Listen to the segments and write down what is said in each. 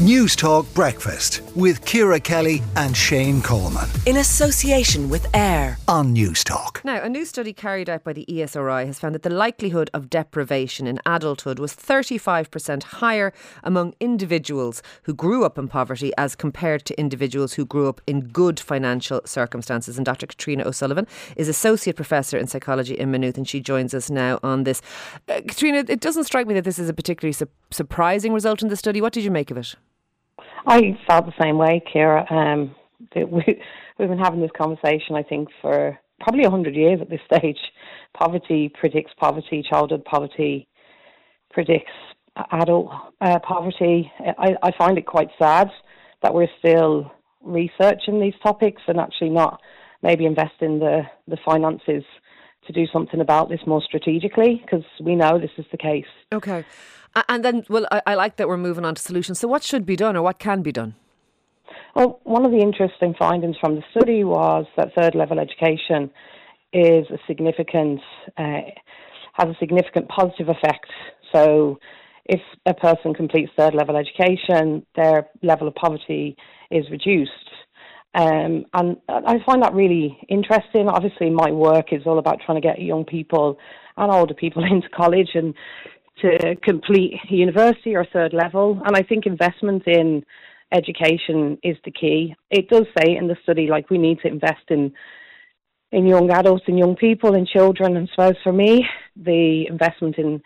Newstalk Breakfast with Ciara Kelly and Shane Coleman. In association with AIR on Newstalk. Now, a new study carried out by the ESRI has found that the likelihood of deprivation in adulthood was 35% higher among individuals who grew up in poverty as compared to individuals who grew up in good financial circumstances. And Dr. Katrina O'Sullivan is Associate Professor in Psychology in Maynooth, and she joins us now on this. Uh, Katrina, it doesn't strike me that this is a particularly su- surprising result in the study. What did you make of it? I felt the same way, Ciara. Um, we, we've been having this conversation, I think, for probably 100 years at this stage. Poverty predicts poverty, childhood poverty predicts adult uh, poverty. I, I find it quite sad that we're still researching these topics and actually not maybe investing the, the finances to do something about this more strategically because we know this is the case. Okay. And then, well, I, I like that we're moving on to solutions. So, what should be done or what can be done? Well, one of the interesting findings from the study was that third level education is a significant uh, has a significant positive effect. So, if a person completes third level education, their level of poverty is reduced. Um, and I find that really interesting. Obviously, my work is all about trying to get young people and older people into college and to complete university or third level. And I think investment in education is the key. It does say in the study, like we need to invest in in young adults and young people and children. And so, for me, the investment in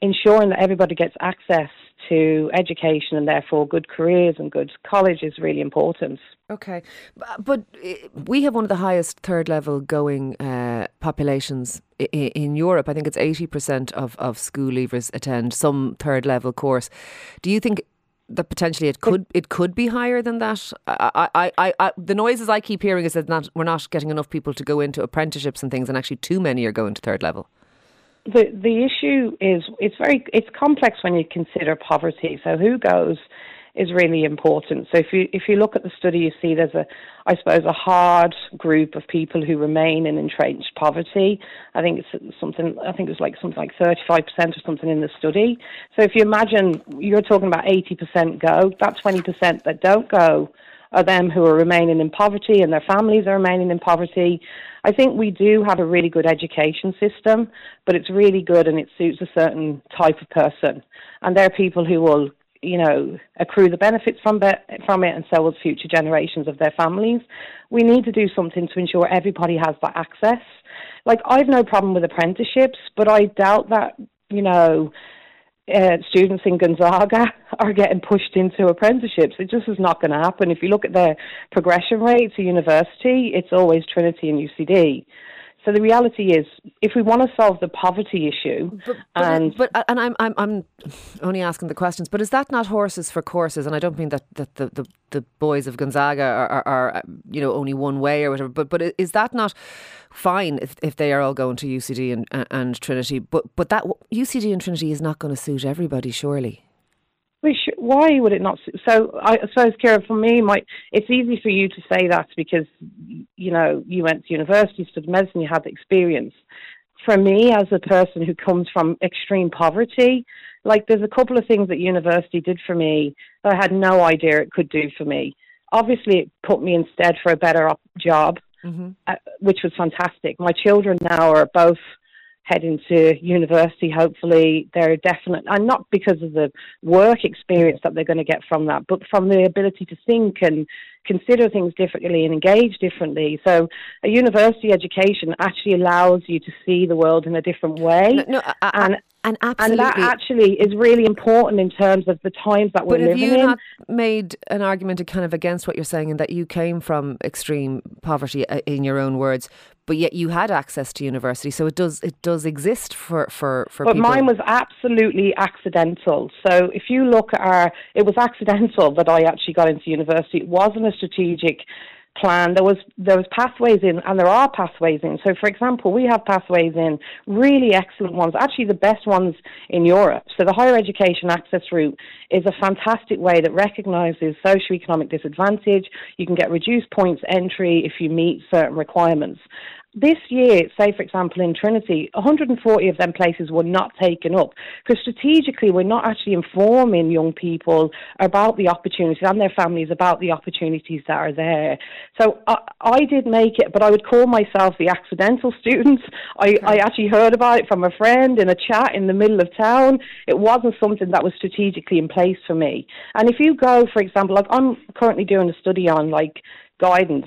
ensuring that everybody gets access to education and therefore good careers and good college is really important. Okay, but eh, we have one of the highest third level going uh, populations in Europe. I think it's 80% of, of school leavers attend some third level course. Do you think that potentially it could it could be higher than that. I, I, I, I, the noises I keep hearing is that not, we're not getting enough people to go into apprenticeships and things, and actually too many are going to third level the the issue is it's very it's complex when you consider poverty. So who goes is really important. So if you if you look at the study, you see there's a I suppose a hard group of people who remain in entrenched poverty. I think it's something I think it's like something like 35% or something in the study. So if you imagine you're talking about 80% go, that 20% that don't go are them who are remaining in poverty and their families are remaining in poverty. I think we do have a really good education system, but it's really good and it suits a certain type of person. And there are people who will, you know, accrue the benefits from, from it and so will future generations of their families. We need to do something to ensure everybody has that access. Like, I've no problem with apprenticeships, but I doubt that, you know, uh, students in Gonzaga are getting pushed into apprenticeships. It just is not going to happen. If you look at their progression rates to university, it's always Trinity and UCD. So the reality is, if we want to solve the poverty issue, but, but and but uh, and I'm I'm I'm only asking the questions, but is that not horses for courses? And I don't mean that, that the, the, the boys of Gonzaga are, are, are uh, you know only one way or whatever. But but is that not fine if, if they are all going to UCD and uh, and Trinity? But but that UCD and Trinity is not going to suit everybody, surely why would it not? So I, suppose, Ciara, for me, my, it's easy for you to say that because you know you went to university, studied medicine, you had the experience. For me, as a person who comes from extreme poverty, like there's a couple of things that university did for me that I had no idea it could do for me. Obviously, it put me instead for a better job, mm-hmm. uh, which was fantastic. My children now are both heading into university, hopefully, they're definite, and not because of the work experience that they're going to get from that, but from the ability to think and consider things differently and engage differently. So, a university education actually allows you to see the world in a different way. No, no I, and and absolutely, and that actually is really important in terms of the times that we're but living in. But have you not made an argument kind of against what you're saying, and that you came from extreme poverty, uh, in your own words, but yet you had access to university, so it does it does exist for for for. But people. mine was absolutely accidental. So if you look at our, it was accidental that I actually got into university. It wasn't a strategic plan. There was there was pathways in, and there are pathways in. So, for example, we have pathways in, really excellent ones, actually the best ones in Europe. So, the higher education access route is a fantastic way that recognises socioeconomic disadvantage. You can get reduced points entry if you meet certain requirements. This year, say for example in Trinity, 140 of them places were not taken up because strategically we're not actually informing young people about the opportunities and their families about the opportunities that are there. So I, I did make it, but I would call myself the accidental student. I, I actually heard about it from a friend in a chat in the middle of town. It wasn't something that was strategically in place for me. And if you go, for example, like I'm currently doing a study on like guidance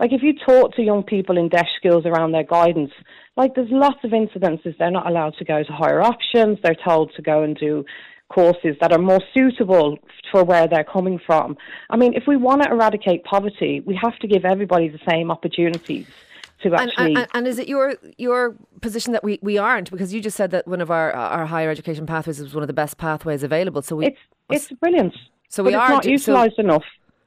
like if you talk to young people in DEIS schools around their guidance, like there's lots of incidences they're not allowed to go to higher options. They're told to go and do courses that are more suitable for where they're coming from. I mean, if we want to eradicate poverty, we have to give everybody the same opportunities. To actually and, and, and, is it your your position that we, we aren't because you just said that one of our our higher education pathways is one of the best pathways available so we it's it's brilliant so we are it's not utilised so, enough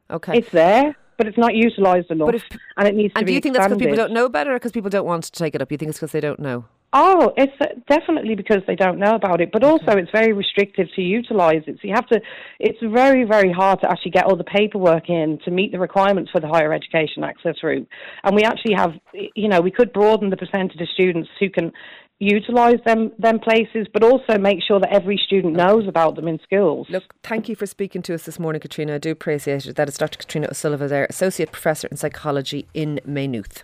okay it's there but it's not utilised enough, if, and it needs and to be. And do you think expanded. that's because people don't know better, or because people don't want to take it up? You think it's because they don't know? Oh, it's uh, definitely because they don't know about it, but also it's very restrictive to utilise it. So you have to. It's very, very hard to actually get all the paperwork in to meet the requirements for the higher education access route. And we actually have, you know, we could broaden the percentage of students who can utilise them them places, but also make sure that every student knows about them in schools. Look, thank you for speaking to us this morning, Katrina. I do appreciate it. That is Dr. Katrina O'Sullivan there, Associate Professor in Psychology in Maynooth.